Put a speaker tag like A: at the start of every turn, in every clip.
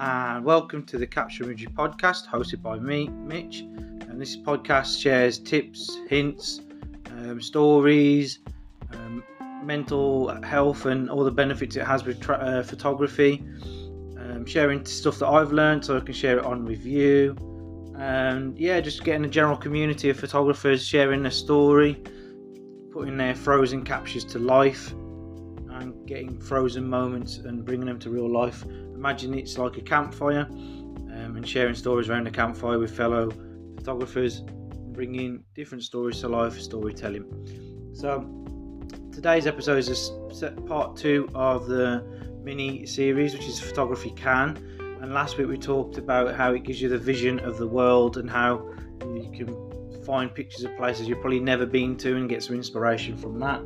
A: and welcome to the Capture Imagery podcast hosted by me, Mitch. And this podcast shares tips, hints, um, stories, um, mental health, and all the benefits it has with tra- uh, photography. Um, sharing stuff that I've learned so I can share it on with you. And yeah, just getting a general community of photographers sharing their story, putting their frozen captures to life, and getting frozen moments and bringing them to real life imagine it's like a campfire um, and sharing stories around the campfire with fellow photographers, bringing different stories to life, storytelling. So, today's episode is part two of the mini series, which is Photography Can. And last week we talked about how it gives you the vision of the world and how you can find pictures of places you've probably never been to and get some inspiration from that.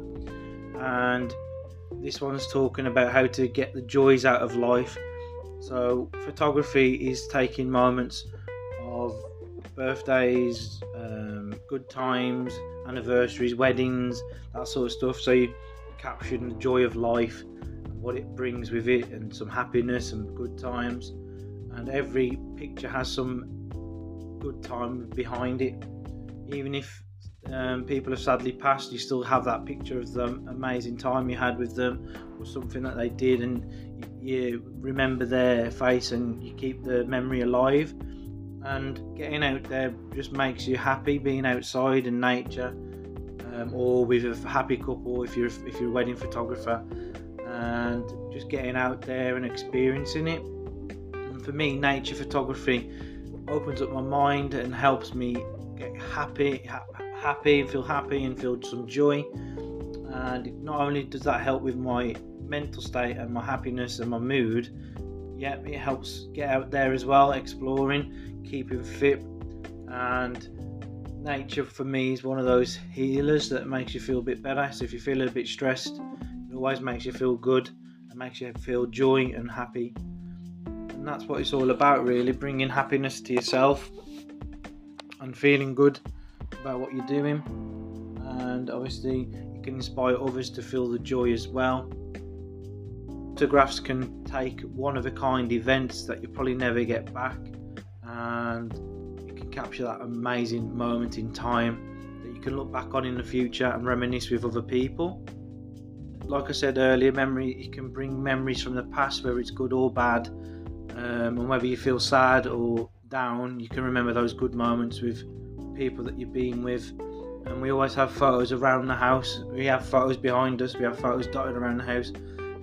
A: And this one's talking about how to get the joys out of life so, photography is taking moments of birthdays, um, good times, anniversaries, weddings, that sort of stuff. So, you capturing the joy of life what it brings with it, and some happiness and good times. And every picture has some good time behind it, even if um, people have sadly passed, you still have that picture of the amazing time you had with them or something that they did, and you, you remember their face and you keep the memory alive. And getting out there just makes you happy, being outside in nature, um, or with a happy couple if you're if you're a wedding photographer, and just getting out there and experiencing it. And for me, nature photography opens up my mind and helps me get happy, happy and feel happy and feel some joy. And not only does that help with my mental state and my happiness and my mood, yeah, it helps get out there as well, exploring, keeping fit. And nature for me is one of those healers that makes you feel a bit better. So if you feel a bit stressed, it always makes you feel good and makes you feel joy and happy. And that's what it's all about, really bringing happiness to yourself and feeling good about what you're doing, and obviously you can inspire others to feel the joy as well. Photographs can take one of a kind events that you probably never get back, and you can capture that amazing moment in time that you can look back on in the future and reminisce with other people. Like I said earlier, memory you can bring memories from the past, whether it's good or bad, um, and whether you feel sad or down, you can remember those good moments with people that you've been with. And we always have photos around the house. We have photos behind us. We have photos dotted around the house.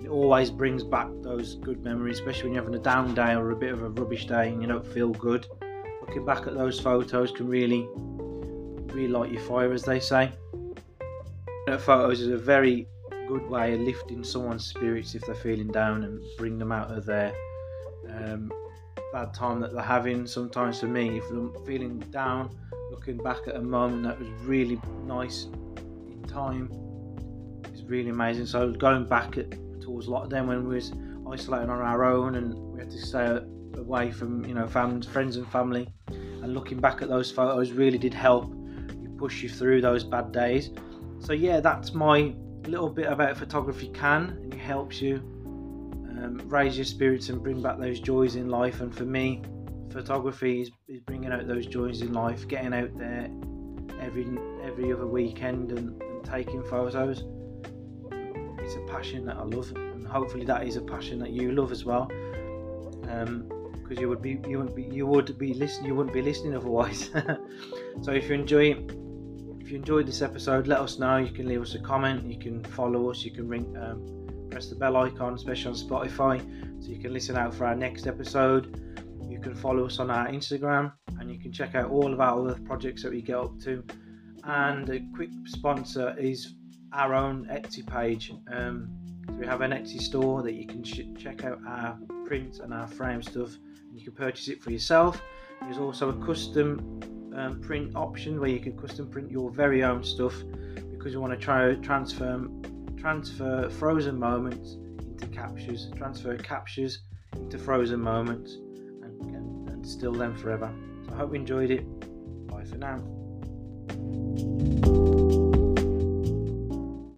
A: It always brings back those good memories, especially when you're having a down day or a bit of a rubbish day and you don't feel good. Looking back at those photos can really, really light your fire, as they say. Photos is a very good way of lifting someone's spirits if they're feeling down and bring them out of their um, bad time that they're having. Sometimes for me, if I'm feeling down, looking back at a moment that was really nice in time is really amazing. So going back at, towards lockdown when we was isolating on our own and we had to stay away from you know friends and family, and looking back at those photos really did help you push you through those bad days. So yeah, that's my little bit about photography can and it helps you um, raise your spirits and bring back those joys in life. And for me, photography is, is bringing out those joys in life, getting out there every every other weekend and, and taking photos. It's a passion that I love, and hopefully that is a passion that you love as well. Because um, you would be you would be you would be listening you wouldn't be listening otherwise. so if you enjoy if you enjoyed this episode, let us know. You can leave us a comment. You can follow us. You can ring. Um, press the bell icon, especially on Spotify, so you can listen out for our next episode. You can follow us on our Instagram and you can check out all of our other projects that we get up to. And a quick sponsor is our own Etsy page. Um, so we have an Etsy store that you can sh- check out our prints and our frame stuff, and you can purchase it for yourself. There's also a custom um, print option where you can custom print your very own stuff because you want to try to transfer transfer frozen moments into captures, transfer captures into frozen moments and still them forever. So I hope you enjoyed it. Bye for now.